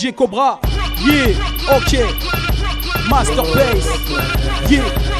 DJ Cobra. Yeah, ok. Master Bass. Yeah.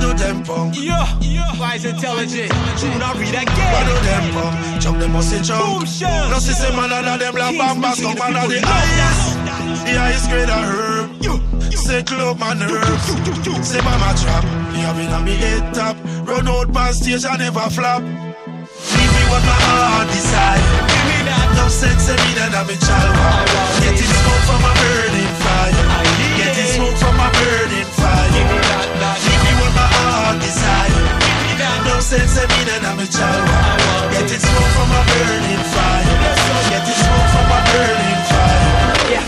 Tupac, Tupac. What do them punk? Yeah, yeah. Wise intelligent. Do not read again. do them punk? Chunk them must say chunk. Boomshell. No see say man under them like bamba Some man of the highest The highest grade of herb Say club man herb Say mama trap Me have it on me head top Run out past stage and never flop Leave me what my heart decide sense in me that I'm a child. Getting smoke from a burning fire. Getting smoke from a burning fire.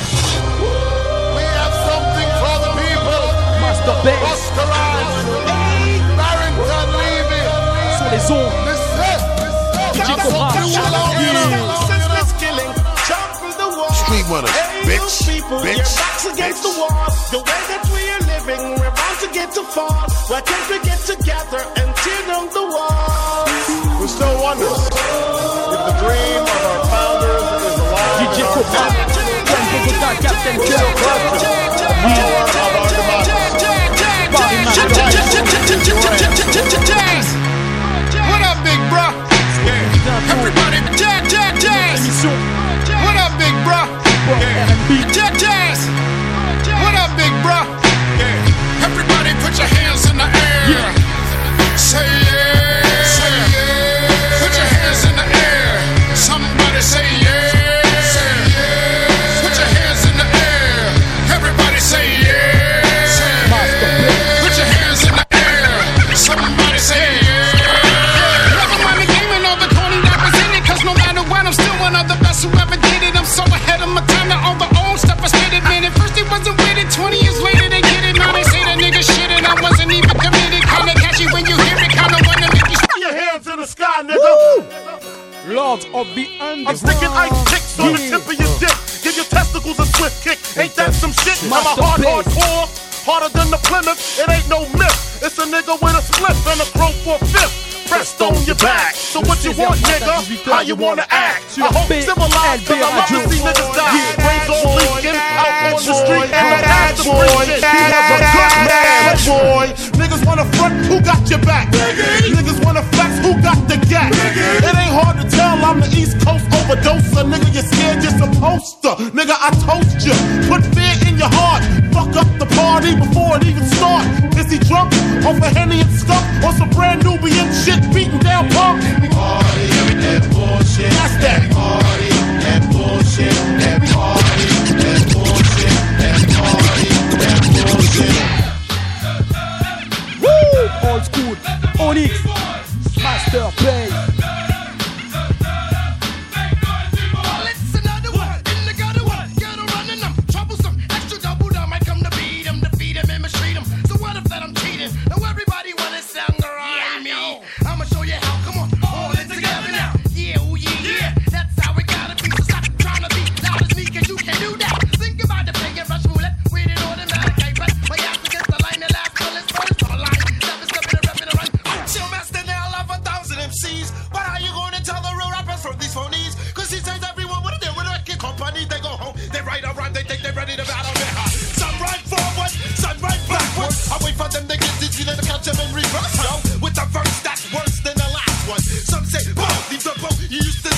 We have something for the people. Master Bass. Busta Rhymes. Barrington Levy. Sur les ondes. Listen, DJ listen. Cobra. Senseless killing, trample the wall. Street runners, Hey, bitch, you people, bitch, your backs against the wall. The way that we are living, we're bound to get to fall. Why can't we get together What up, big bro? Everybody, jazz, jazz, jazz. What up, big bro? Jazz, jazz. What up, big bro? Everybody, put your hands Lords of the Underground. I'm sticking ice kicks on the tip of your dick. Give your testicles a swift kick. Ain't that some shit? I'm a hard, hardcore. Harder than the Plymouth. It ain't no myth. It's a nigga with a split and a chrome for a fifth. Pressed on your back. So what you want, nigga? How you wanna act? I hope civilized, cause I love to see niggas die. Brains all leaking out on the street and ass breaking. He was a I toast you. Put fear in your heart. Fuck up the party before it even start. Is he drunk off a Henny and skunk? Or some brand Nubian shit beating down punk? Party, that bullshit. That's that. Party, that bullshit. That party, that bullshit. That party, that bullshit. Woo! Old school. Onyx. Master Bass. ready to battle me? Some right forward, some right backwards. I wait for them to get dizzy, then I catch them in reverse. Yo, with the verse that's worse than the last one. Some say, "Bo, leave the boat you used to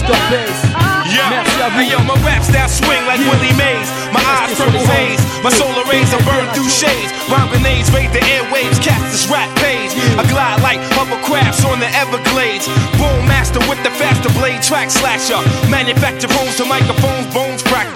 Mr. Bass. Yeah. Merci à vous. Hey, yo, my rap style swing like Willie Mays. My eyes purple haze. My solar rays are burned through shades. Rhyme grenades raid the airwaves. Cast this rap page. I glide like hovercrafts on the Everglades. Boom master with the faster blade track slasher. Manufacture phones to microphones, bones crack.